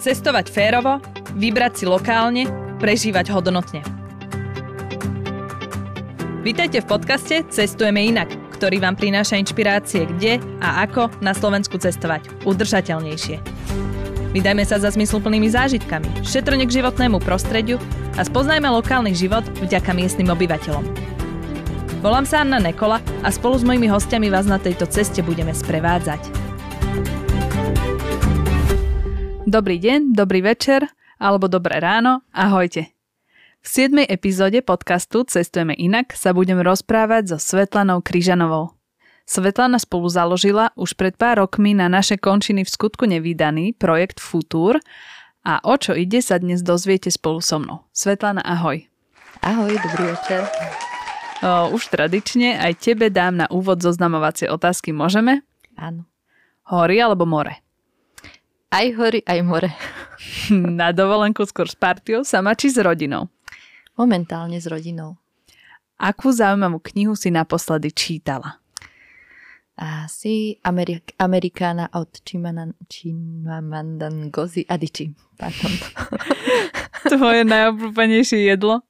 Cestovať férovo, vybrať si lokálne, prežívať hodnotne. Vítajte v podcaste Cestujeme inak, ktorý vám prináša inšpirácie kde a ako na Slovensku cestovať udržateľnejšie. Vydajme sa za zmysluplnými zážitkami, šetrne k životnému prostrediu a spoznajme lokálny život vďaka miestnym obyvateľom. Volám sa Anna Nekola a spolu s mojimi hostiami vás na tejto ceste budeme sprevádzať. Dobrý deň, dobrý večer alebo dobré ráno, ahojte. V 7. epizóde podcastu Cestujeme inak sa budem rozprávať so Svetlanou Kryžanovou. Svetlana spolu založila už pred pár rokmi na naše končiny v skutku nevydaný projekt Futur a o čo ide sa dnes dozviete spolu so mnou. Svetlana, ahoj. Ahoj, dobrý večer. O, už tradične aj tebe dám na úvod zoznamovacie otázky, môžeme? Áno. Hory alebo more? Aj hory, aj more. Na dovolenku skôr s partiou sama či s rodinou? Momentálne s rodinou. Akú zaujímavú knihu si naposledy čítala? Asi Amerik- Amerikána od Chimanan- Chimamandan Gozi Adichie. Pardon. Tvoje najobľúbenejšie jedlo?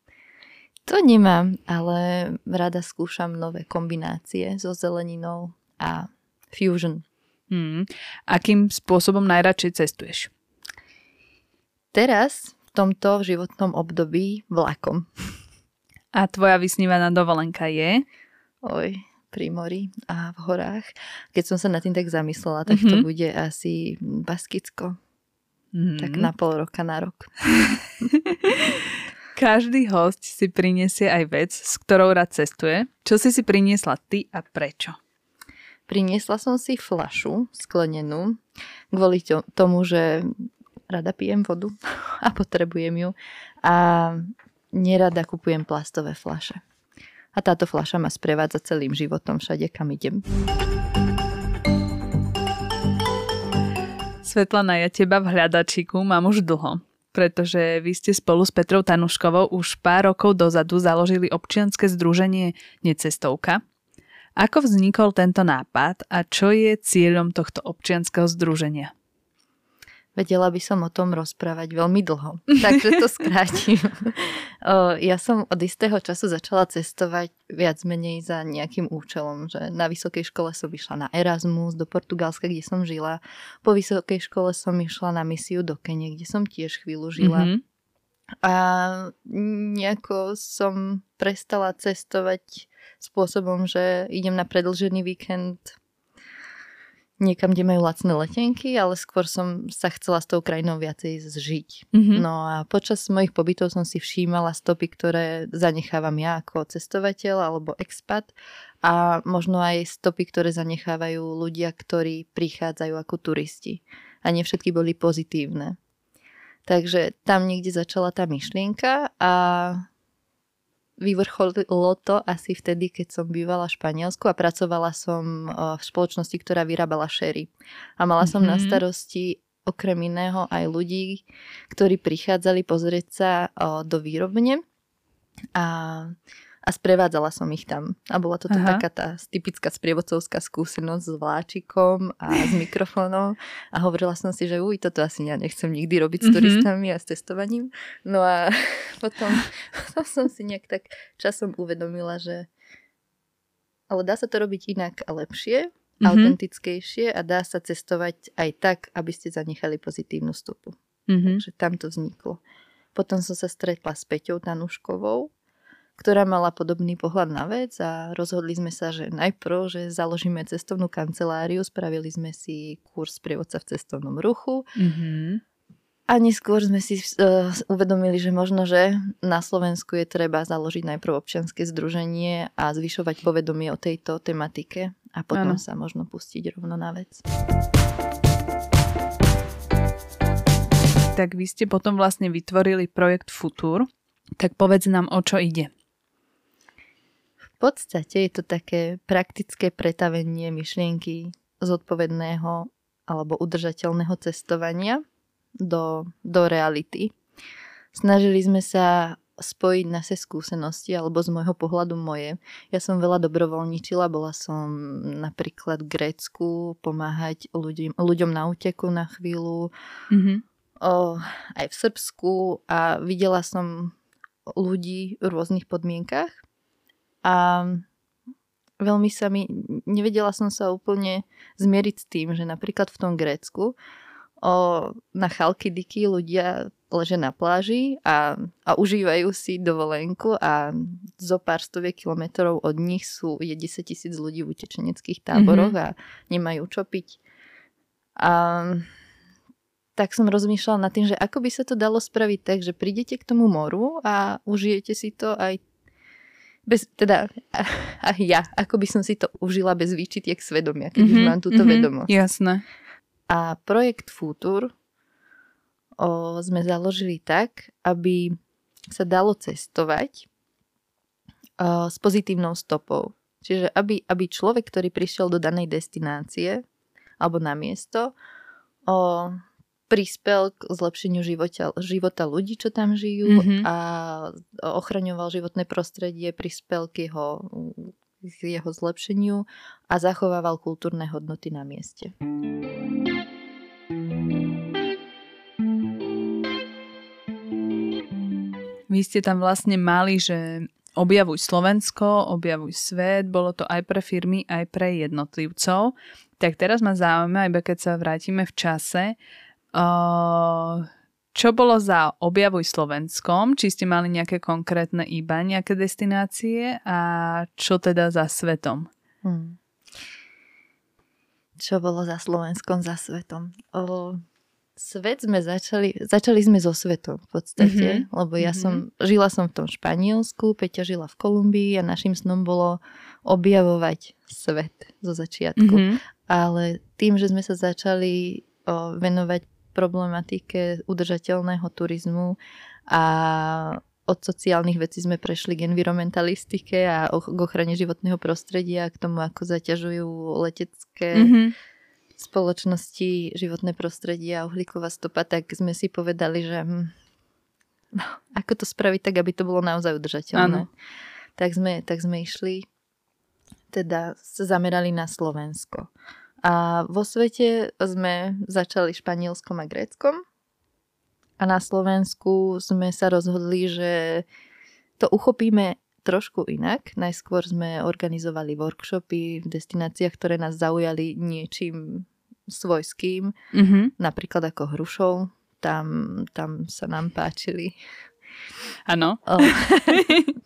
To nemám, ale rada skúšam nové kombinácie so zeleninou a fusion. Hmm. Akým spôsobom najradšej cestuješ? Teraz, v tomto životnom období, vlakom. A tvoja vysnívaná dovolenka je? Oj, pri mori a v horách. Keď som sa nad tým tak zamyslela, tak mm-hmm. to bude asi Baskicko. Mm-hmm. Tak na pol roka, na rok. Každý host si priniesie aj vec, s ktorou rád cestuje. Čo si si priniesla ty a prečo? Priniesla som si flašu sklenenú kvôli tomu, že rada pijem vodu a potrebujem ju a nerada kupujem plastové flaše. A táto flaša ma sprevádza celým životom všade, kam idem. Svetlana, ja teba v hľadačiku mám už dlho, pretože vy ste spolu s Petrou Tanuškovou už pár rokov dozadu založili občianske združenie Necestovka, ako vznikol tento nápad a čo je cieľom tohto občianského združenia? Vedela by som o tom rozprávať veľmi dlho, takže to skrátim. ja som od istého času začala cestovať viac menej za nejakým účelom, že na vysokej škole som išla na Erasmus do Portugalska, kde som žila. Po vysokej škole som išla na misiu do Kene, kde som tiež chvíľu žila. Mm-hmm. A nejako som prestala cestovať spôsobom, že idem na predlžený víkend niekam, kde majú lacné letenky, ale skôr som sa chcela s tou krajinou viacej zžiť. Mm-hmm. No a počas mojich pobytov som si všímala stopy, ktoré zanechávam ja ako cestovateľ alebo expat a možno aj stopy, ktoré zanechávajú ľudia, ktorí prichádzajú ako turisti. A nie všetky boli pozitívne. Takže tam niekde začala tá myšlienka a vyvrcholilo to asi vtedy, keď som bývala v Španielsku a pracovala som v spoločnosti, ktorá vyrábala sherry. A mala som mm-hmm. na mhm. starosti okrem iného aj ľudí, ktorí prichádzali pozrieť sa do výrobne a a sprevádzala som ich tam. A bola to taká tá typická sprievodcovská skúsenosť s vláčikom a s mikrofónom a hovorila som si, že uj, toto asi ja nechcem nikdy robiť s mm-hmm. turistami a s testovaním. No a potom, potom som si nejak tak časom uvedomila, že ale dá sa to robiť inak a lepšie, mm-hmm. autentickejšie a dá sa cestovať aj tak, aby ste zanechali pozitívnu stopu. Mm-hmm. Takže tam to vzniklo. Potom som sa stretla s Peťou Tanuškovou, ktorá mala podobný pohľad na vec a rozhodli sme sa, že najprv, že založíme cestovnú kanceláriu, spravili sme si kurz prievodca v cestovnom ruchu mm-hmm. a neskôr sme si uh, uvedomili, že možno, že na Slovensku je treba založiť najprv občianske združenie a zvyšovať povedomie o tejto tematike a potom ano. sa možno pustiť rovno na vec. Tak vy ste potom vlastne vytvorili projekt Futur. Tak povedz nám, o čo ide podstate je to také praktické pretavenie myšlienky zodpovedného alebo udržateľného cestovania do, do reality. Snažili sme sa spojiť naše skúsenosti, alebo z môjho pohľadu moje. Ja som veľa dobrovoľničila, bola som napríklad v Grécku pomáhať ľuďom, ľuďom na úteku na chvíľu. Mm-hmm. o, aj v Srbsku a videla som ľudí v rôznych podmienkach a veľmi sa mi, nevedela som sa úplne zmieriť s tým, že napríklad v tom Grécku o, na Chalkidiky ľudia ležia na pláži a, a užívajú si dovolenku a zo pár stoviek kilometrov od nich sú, je 10 tisíc ľudí v utečeneckých táboroch mm-hmm. a nemajú čo piť. A tak som rozmýšľala nad tým, že ako by sa to dalo spraviť tak, že prídete k tomu moru a užijete si to aj bez, teda a ja, ako by som si to užila bez výčitiek svedomia, keď mm-hmm, už mám túto mm-hmm, vedomosť. Jasné. A projekt Futur o, sme založili tak, aby sa dalo cestovať o, s pozitívnou stopou. Čiže aby, aby človek, ktorý prišiel do danej destinácie alebo na miesto, o, prispel k zlepšeniu života, života ľudí, čo tam žijú mm-hmm. a ochraňoval životné prostredie, prispel k jeho, k jeho zlepšeniu a zachovával kultúrne hodnoty na mieste. Vy ste tam vlastne mali, že objavuj Slovensko, objavuj svet, bolo to aj pre firmy, aj pre jednotlivcov. Tak teraz ma zaujíma, iba keď sa vrátime v čase, Uh, čo bolo za Objavuj Slovenskom? Či ste mali nejaké konkrétne iba nejaké destinácie a čo teda za svetom? Hmm. Čo bolo za Slovenskom, za svetom? O, svet sme začali, začali sme so svetom v podstate, mm-hmm. lebo ja mm-hmm. som, žila som v tom Španielsku, Peťa žila v Kolumbii a našim snom bolo objavovať svet zo začiatku. Mm-hmm. Ale tým, že sme sa začali o, venovať problematike udržateľného turizmu a od sociálnych vecí sme prešli k environmentalistike a k ochrane životného prostredia, k tomu, ako zaťažujú letecké mm-hmm. spoločnosti, životné prostredie a uhlíková stopa, tak sme si povedali, že no, ako to spraviť tak, aby to bolo naozaj udržateľné. Tak sme, tak sme išli, teda sa zamerali na Slovensko. A vo svete sme začali Španielskom a Gréckom a na Slovensku sme sa rozhodli, že to uchopíme trošku inak. Najskôr sme organizovali workshopy v destináciách, ktoré nás zaujali niečím svojským, mm-hmm. napríklad ako Hrušov. Tam, tam sa nám páčili Áno. Oh.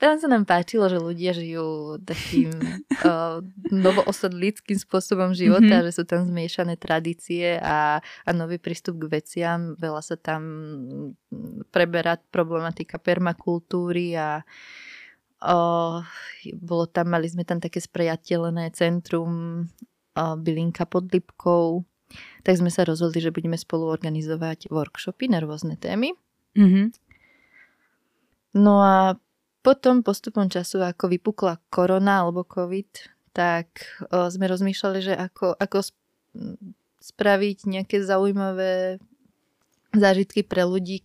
Tam sa nám páčilo, že ľudia žijú takým uh, novoosadlickým spôsobom života, mm-hmm. že sú tam zmiešané tradície a, a nový prístup k veciam. Veľa sa tam preberá problematika permakultúry a uh, bolo tam, mali sme tam také spriateľné centrum uh, Bylinka pod Lipkou. Tak sme sa rozhodli, že budeme spolu organizovať workshopy na rôzne témy. Mm-hmm. No a potom postupom času, ako vypukla korona alebo covid, tak o, sme rozmýšľali, že ako, ako spraviť nejaké zaujímavé zážitky pre ľudí,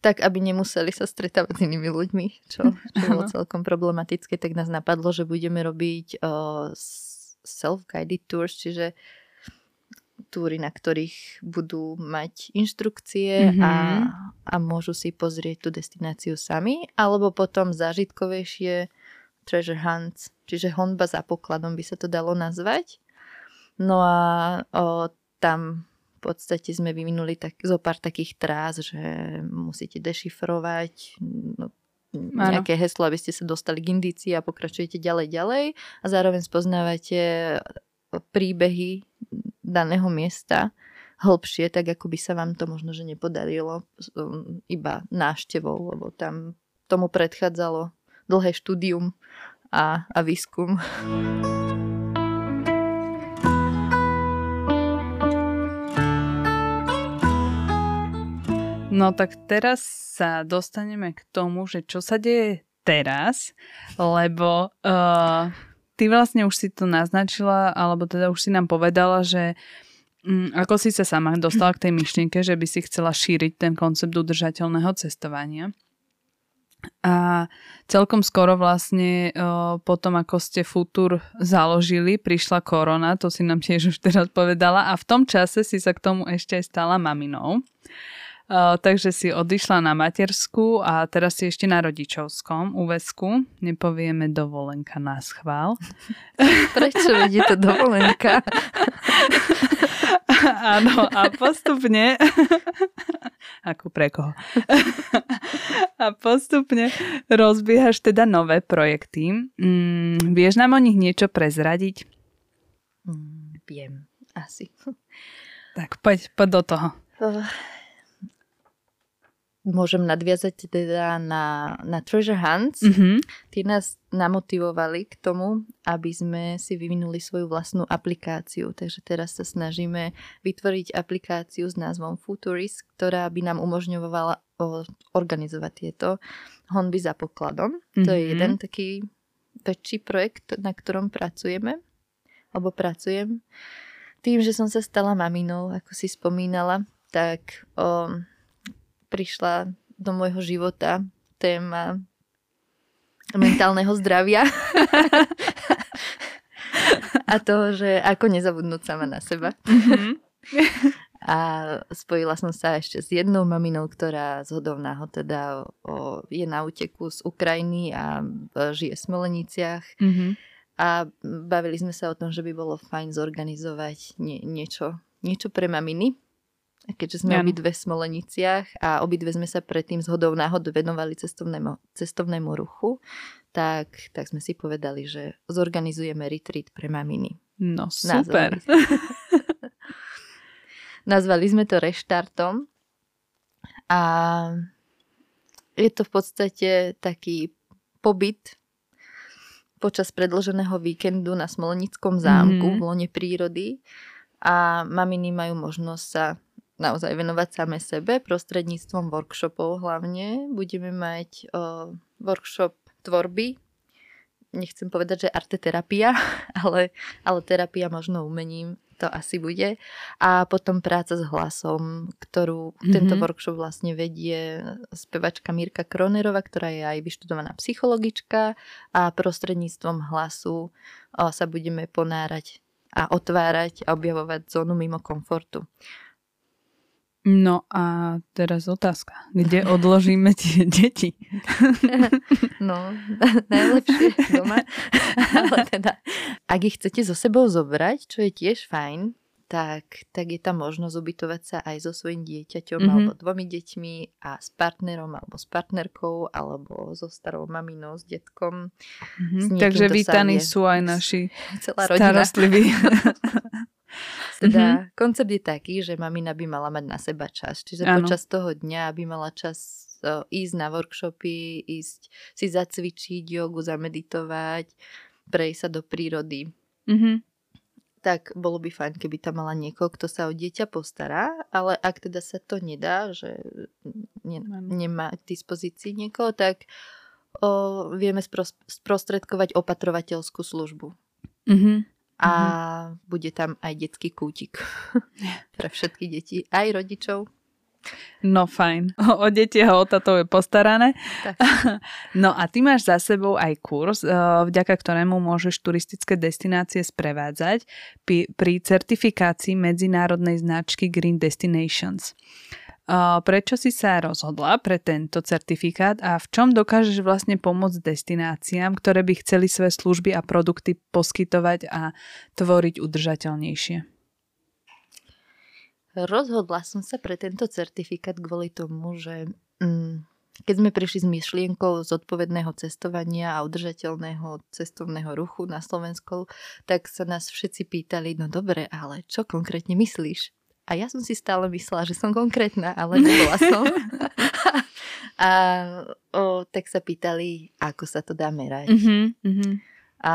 tak aby nemuseli sa stretávať s inými ľuďmi, čo, čo bolo celkom problematické, tak nás napadlo, že budeme robiť o, self-guided tours, čiže túry, na ktorých budú mať inštrukcie mm-hmm. a, a môžu si pozrieť tú destináciu sami, alebo potom zážitkovejšie treasure hunts, čiže honba za pokladom by sa to dalo nazvať. No a o, tam v podstate sme vyvinuli tak, zo pár takých trás, že musíte dešifrovať no, nejaké heslo, aby ste sa dostali k indícii a pokračujete ďalej, ďalej a zároveň spoznávate príbehy daného miesta hĺbšie, tak ako by sa vám to možno, že nepodarilo um, iba návštevou, lebo tam tomu predchádzalo dlhé štúdium a, a výskum. No tak teraz sa dostaneme k tomu, že čo sa deje teraz, lebo uh, ty vlastne už si to naznačila, alebo teda už si nám povedala, že mm, ako si sa sama dostala k tej myšlienke, že by si chcela šíriť ten koncept udržateľného cestovania. A celkom skoro vlastne potom, ako ste Futur založili, prišla korona, to si nám tiež už teraz povedala a v tom čase si sa k tomu ešte aj stala maminou. Takže si odišla na matersku a teraz si ešte na rodičovskom úvesku. Nepovieme dovolenka na schvál. Prečo je to dovolenka? Áno, a postupne ako pre koho. a postupne rozbiehaš teda nové projekty. Mm, vieš nám o nich niečo prezradiť? Mm, viem, asi. Tak poď, poď do toho. Môžem nadviazať teda na, na Treasure Hunts. Mm-hmm. Tí nás namotivovali k tomu, aby sme si vyvinuli svoju vlastnú aplikáciu. Takže teraz sa snažíme vytvoriť aplikáciu s názvom Futurist, ktorá by nám umožňovala organizovať tieto honby za pokladom. Mm-hmm. To je mhm. jeden taký väčší projekt, na ktorom pracujeme, alebo pracujem. Tým, že som sa stala maminou, ako si spomínala, tak um, prišla do môjho života téma mentálneho zdravia a to, že ako nezabudnúť sama na seba. A spojila som sa ešte s jednou maminou, ktorá z hodov náhod teda o, je na úteku z Ukrajiny a žije v Smoleniciach. Mm-hmm. A bavili sme sa o tom, že by bolo fajn zorganizovať nie, niečo, niečo pre maminy, keďže sme ja. obidve v Smoleniciach a obidve sme sa predtým zhodou náhod venovali cestovnému, cestovnému ruchu, tak, tak sme si povedali, že zorganizujeme retreat pre maminy. No super. Nazvali, Nazvali sme to reštartom a je to v podstate taký pobyt počas predloženého víkendu na Smolenickom zámku mm-hmm. v lone prírody a maminy majú možnosť sa naozaj venovať same sebe prostredníctvom workshopov hlavne. Budeme mať uh, workshop tvorby, nechcem povedať, že arteterapia, ale, ale terapia možno umením, to asi bude. A potom práca s hlasom, ktorú mm-hmm. tento workshop vlastne vedie spevačka Mirka Kronerova, ktorá je aj vyštudovaná psychologička a prostredníctvom hlasu sa budeme ponárať a otvárať a objavovať zónu mimo komfortu. No a teraz otázka. Kde odložíme tie deti? No, najlepšie doma. Ale teda, ak ich chcete so sebou zobrať, čo je tiež fajn, tak, tak je tam možnosť ubytovať sa aj so svojím dieťaťom mm-hmm. alebo dvomi deťmi a s partnerom alebo s partnerkou alebo so starou maminou, s detkom. Mm-hmm. S Takže vítaní sú aj naši starostliví Teda mm-hmm. koncept je taký, že mamina by mala mať na seba čas. Čiže ano. počas toho dňa by mala čas o, ísť na workshopy, ísť si zacvičiť jogu, zameditovať, prejsť sa do prírody. Mm-hmm. Tak bolo by fajn, keby tam mala niekoho, kto sa o dieťa postará, ale ak teda sa to nedá, že ne, nemá k dispozícii niekoho, tak o, vieme sprostredkovať opatrovateľskú službu. Mm-hmm a mm-hmm. bude tam aj detský kútik pre všetky deti, aj rodičov. No fajn, o, o deti a o tato je postarané. Tak. No a ty máš za sebou aj kurz, eh, vďaka ktorému môžeš turistické destinácie sprevádzať pri certifikácii medzinárodnej značky Green Destinations. Prečo si sa rozhodla pre tento certifikát a v čom dokážeš vlastne pomôcť destináciám, ktoré by chceli svoje služby a produkty poskytovať a tvoriť udržateľnejšie? Rozhodla som sa pre tento certifikát kvôli tomu, že mm, keď sme prišli s myšlienkou zodpovedného cestovania a udržateľného cestovného ruchu na Slovensku, tak sa nás všetci pýtali, no dobre, ale čo konkrétne myslíš? A ja som si stále myslela, že som konkrétna, ale nebola som. a o, tak sa pýtali, ako sa to dá merať. Mm-hmm, A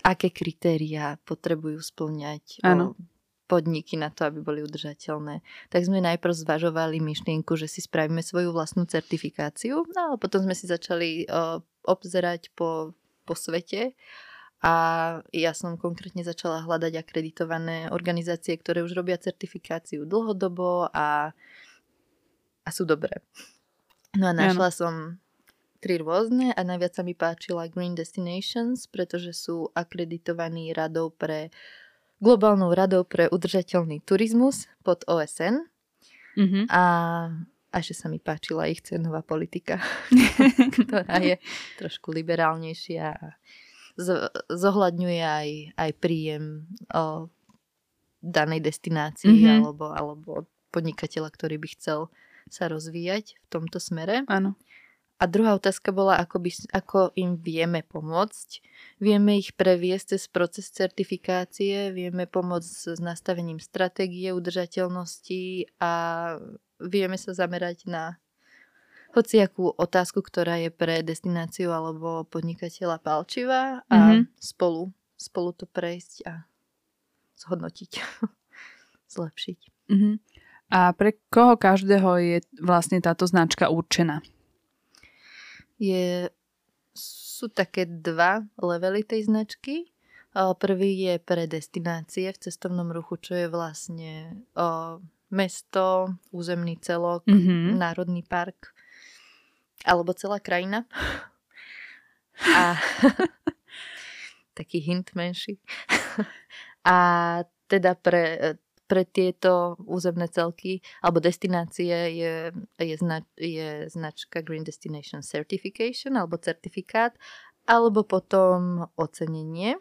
aké kritéria potrebujú splňať o, podniky na to, aby boli udržateľné. Tak sme najprv zvažovali myšlienku, že si spravíme svoju vlastnú certifikáciu, no ale potom sme si začali o, obzerať po, po svete a ja som konkrétne začala hľadať akreditované organizácie, ktoré už robia certifikáciu dlhodobo a, a sú dobré. No a našla ano. som tri rôzne a najviac sa mi páčila Green Destinations, pretože sú akreditovaní radou pre globálnou radou pre udržateľný turizmus pod OSN. Mm-hmm. A, a že sa mi páčila ich cenová politika, ktorá je trošku liberálnejšia a zohľadňuje aj, aj príjem o danej destinácii mm-hmm. alebo, alebo podnikateľa, ktorý by chcel sa rozvíjať v tomto smere. Áno. A druhá otázka bola, ako, by, ako im vieme pomôcť. Vieme ich previesť cez proces certifikácie, vieme pomôcť s nastavením stratégie udržateľnosti a vieme sa zamerať na hociakú otázku, ktorá je pre destináciu alebo podnikateľa palčivá a mm-hmm. spolu, spolu to prejsť a zhodnotiť, zlepšiť. Mm-hmm. A pre koho každého je vlastne táto značka určená? Je, sú také dva levely tej značky. Prvý je pre destinácie v cestovnom ruchu, čo je vlastne o, mesto, územný celok, mm-hmm. národný park alebo celá krajina. A taký hint menší. A teda pre pre tieto územné celky alebo destinácie je, je, znač, je značka Green Destination Certification alebo certifikát alebo potom ocenenie.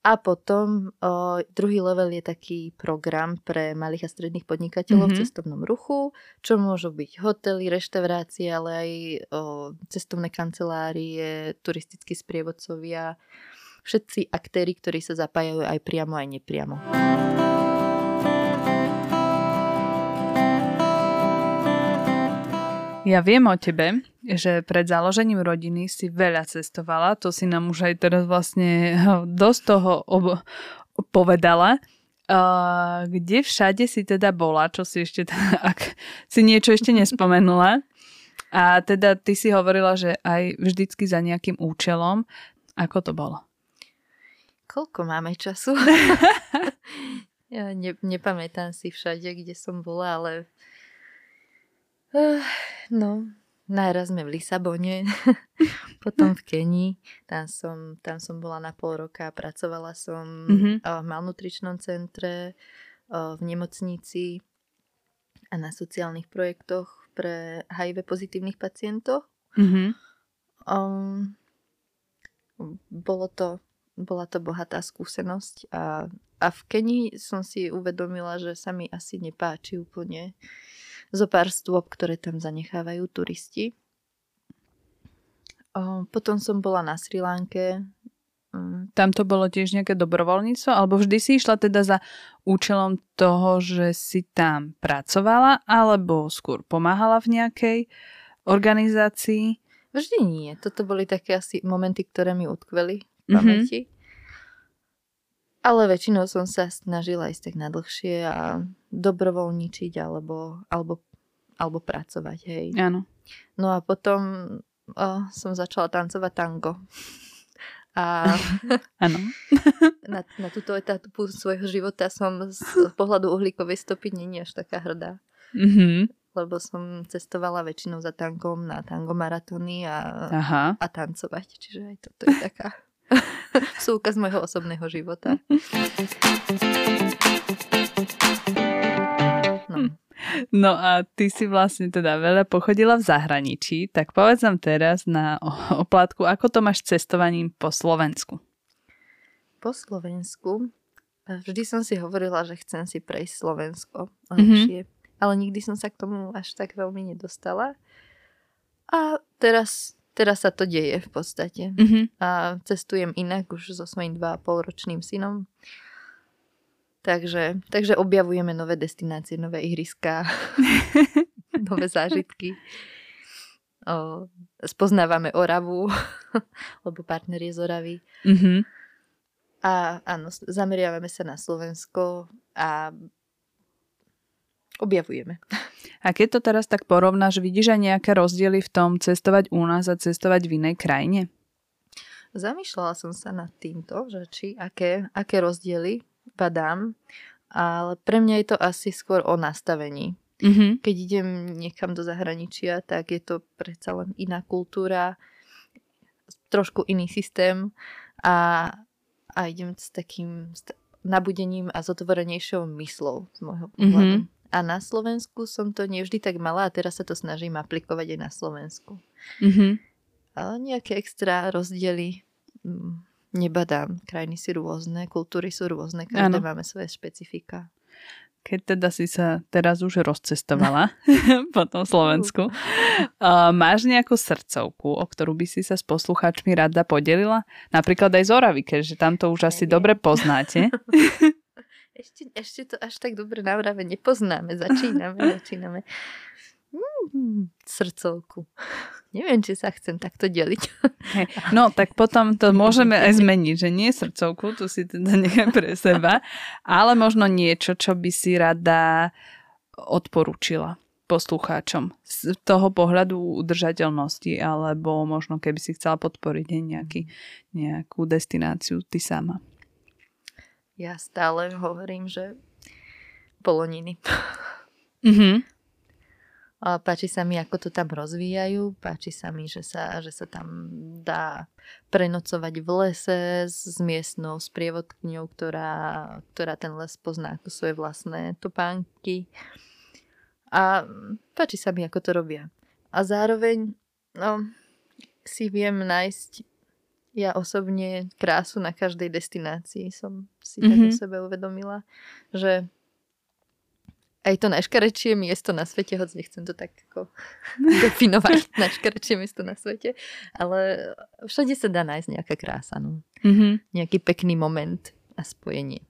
A potom o, druhý level je taký program pre malých a stredných podnikateľov mm-hmm. v cestovnom ruchu, čo môžu byť hotely, reštaurácie, ale aj o, cestovné kancelárie, turistickí sprievodcovia, všetci aktéry, ktorí sa zapájajú aj priamo, aj nepriamo. Ja viem o tebe, že pred založením rodiny si veľa cestovala, to si nám už aj teraz vlastne dosť toho ob- povedala. Uh, kde všade si teda bola, čo si ešte, ak si niečo ešte nespomenula. A teda ty si hovorila, že aj vždycky za nejakým účelom. Ako to bolo? Koľko máme času? ja ne, nepamätám si všade, kde som bola, ale Uh, no, najraz sme v Lisabone, potom v Kenii, tam som, tam som bola na pol roka, pracovala som mm-hmm. v malnutričnom centre, v nemocnici a na sociálnych projektoch pre HIV pozitívnych pacientov. Mm-hmm. Um, bolo to, bola to bohatá skúsenosť a, a v Kenii som si uvedomila, že sa mi asi nepáči úplne zo pár stôp, ktoré tam zanechávajú turisti. Potom som bola na Sri Lanke. Mm. Tam to bolo tiež nejaké dobrovoľníctvo? Alebo vždy si išla teda za účelom toho, že si tam pracovala? Alebo skôr pomáhala v nejakej organizácii? Vždy nie. Toto boli také asi momenty, ktoré mi utkveli v mhm. pamäti. Mm-hmm. Ale väčšinou som sa snažila ísť tak na dlhšie a dobrovoľničiť alebo, alebo, alebo pracovať, hej. Áno. No a potom o, som začala tancovať tango. A ano. na, na túto etapu svojho života som z pohľadu uhlíkovej stopy není až taká hrdá. Mm-hmm. Lebo som cestovala väčšinou za tankom na tango maratóny a, a tancovať. Čiže aj toto je taká Súka z môjho osobného života. No. no a ty si vlastne teda veľa pochodila v zahraničí, tak povedz nám teraz na oplátku, ako to máš cestovaním po Slovensku? Po Slovensku? Vždy som si hovorila, že chcem si prejsť Slovensko lepšie, mm-hmm. ale nikdy som sa k tomu až tak veľmi nedostala. A teraz teraz sa to deje v podstate. Mm-hmm. A cestujem inak už so svojím 2,5 ročným synom. Takže, takže objavujeme nové destinácie, nové ihriská, nové zážitky. O, spoznávame Oravu, lebo partner je z Oravy. Mm-hmm. A áno, zameriavame sa na Slovensko a objavujeme. A keď to teraz tak porovnáš, vidíš aj nejaké rozdiely v tom cestovať u nás a cestovať v inej krajine? Zamýšľala som sa nad týmto, že či aké, aké rozdiely padám, ale pre mňa je to asi skôr o nastavení. Mm-hmm. Keď idem niekam do zahraničia, tak je to predsa len iná kultúra, trošku iný systém a, a idem s takým nabudením a s otvorenejšou myslou z môjho pohľadu. Mm-hmm. A na Slovensku som to nevždy tak mala a teraz sa to snažím aplikovať aj na Slovensku. Mm-hmm. Ale nejaké extra rozdiely mm, nebadám. Krajiny sú rôzne, kultúry sú rôzne, každé ano. máme svoje špecifika. Keď teda si sa teraz už rozcestovala po tom Slovensku, uh, máš nejakú srdcovku, o ktorú by si sa s poslucháčmi rada podelila? Napríklad aj z Oravy, keďže tam to už asi dobre poznáte. ešte, ešte to až tak dobre na Orave nepoznáme. Začíname, začíname. Mm, srdcovku. Neviem, či sa chcem takto deliť. Hey, no, tak potom to môžeme aj zmeniť, že nie srdcovku, tu si teda nechaj pre seba, ale možno niečo, čo by si rada odporúčila poslucháčom z toho pohľadu udržateľnosti, alebo možno keby si chcela podporiť nejaký, nejakú destináciu ty sama. Ja stále hovorím, že poloniny. Mhm. A páči sa mi, ako to tam rozvíjajú, páči sa mi, že sa, že sa tam dá prenocovať v lese s miestnou sprievodkňou, ktorá, ktorá ten les pozná ako svoje vlastné topánky. A páči sa mi, ako to robia. A zároveň no, si viem nájsť ja osobne krásu na každej destinácii som si mm-hmm. tak o mhm. sebe uvedomila, že aj to najškarečšie miesto na svete, hoď nechcem to tak ako definovať, najškarečšie miesto na svete, ale všade sa dá nájsť nejaká krása, no. Mm-hmm. Nejaký pekný moment a spojenie.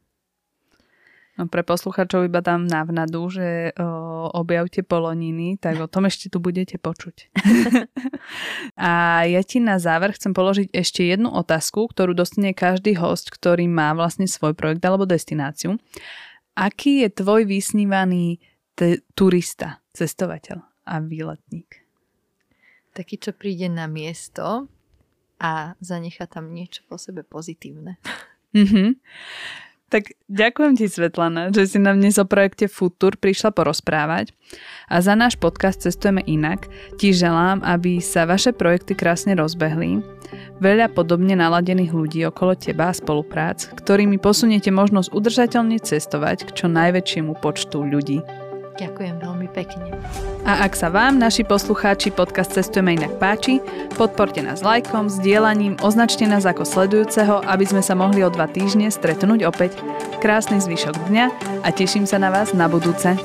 No pre posluchačov iba tam návnadu, že o, objavte poloniny, tak o tom ešte tu budete počuť. a ja ti na záver chcem položiť ešte jednu otázku, ktorú dostane každý host, ktorý má vlastne svoj projekt alebo destináciu. Aký je tvoj vysnívaný te- turista, cestovateľ a výletník? Taký, čo príde na miesto a zanecha tam niečo po sebe pozitívne. Mm-hmm. Tak ďakujem ti, Svetlana, že si nám dnes o projekte Futur prišla porozprávať. A za náš podcast Cestujeme inak ti želám, aby sa vaše projekty krásne rozbehli. Veľa podobne naladených ľudí okolo teba a spoluprác, ktorými posuniete možnosť udržateľne cestovať k čo najväčšiemu počtu ľudí. Ďakujem veľmi pekne. A ak sa vám, naši poslucháči, podcast Cestujeme inak páči, podporte nás lajkom, sdielaním, označte nás ako sledujúceho, aby sme sa mohli o dva týždne stretnúť opäť. Krásny zvyšok dňa a teším sa na vás na budúce.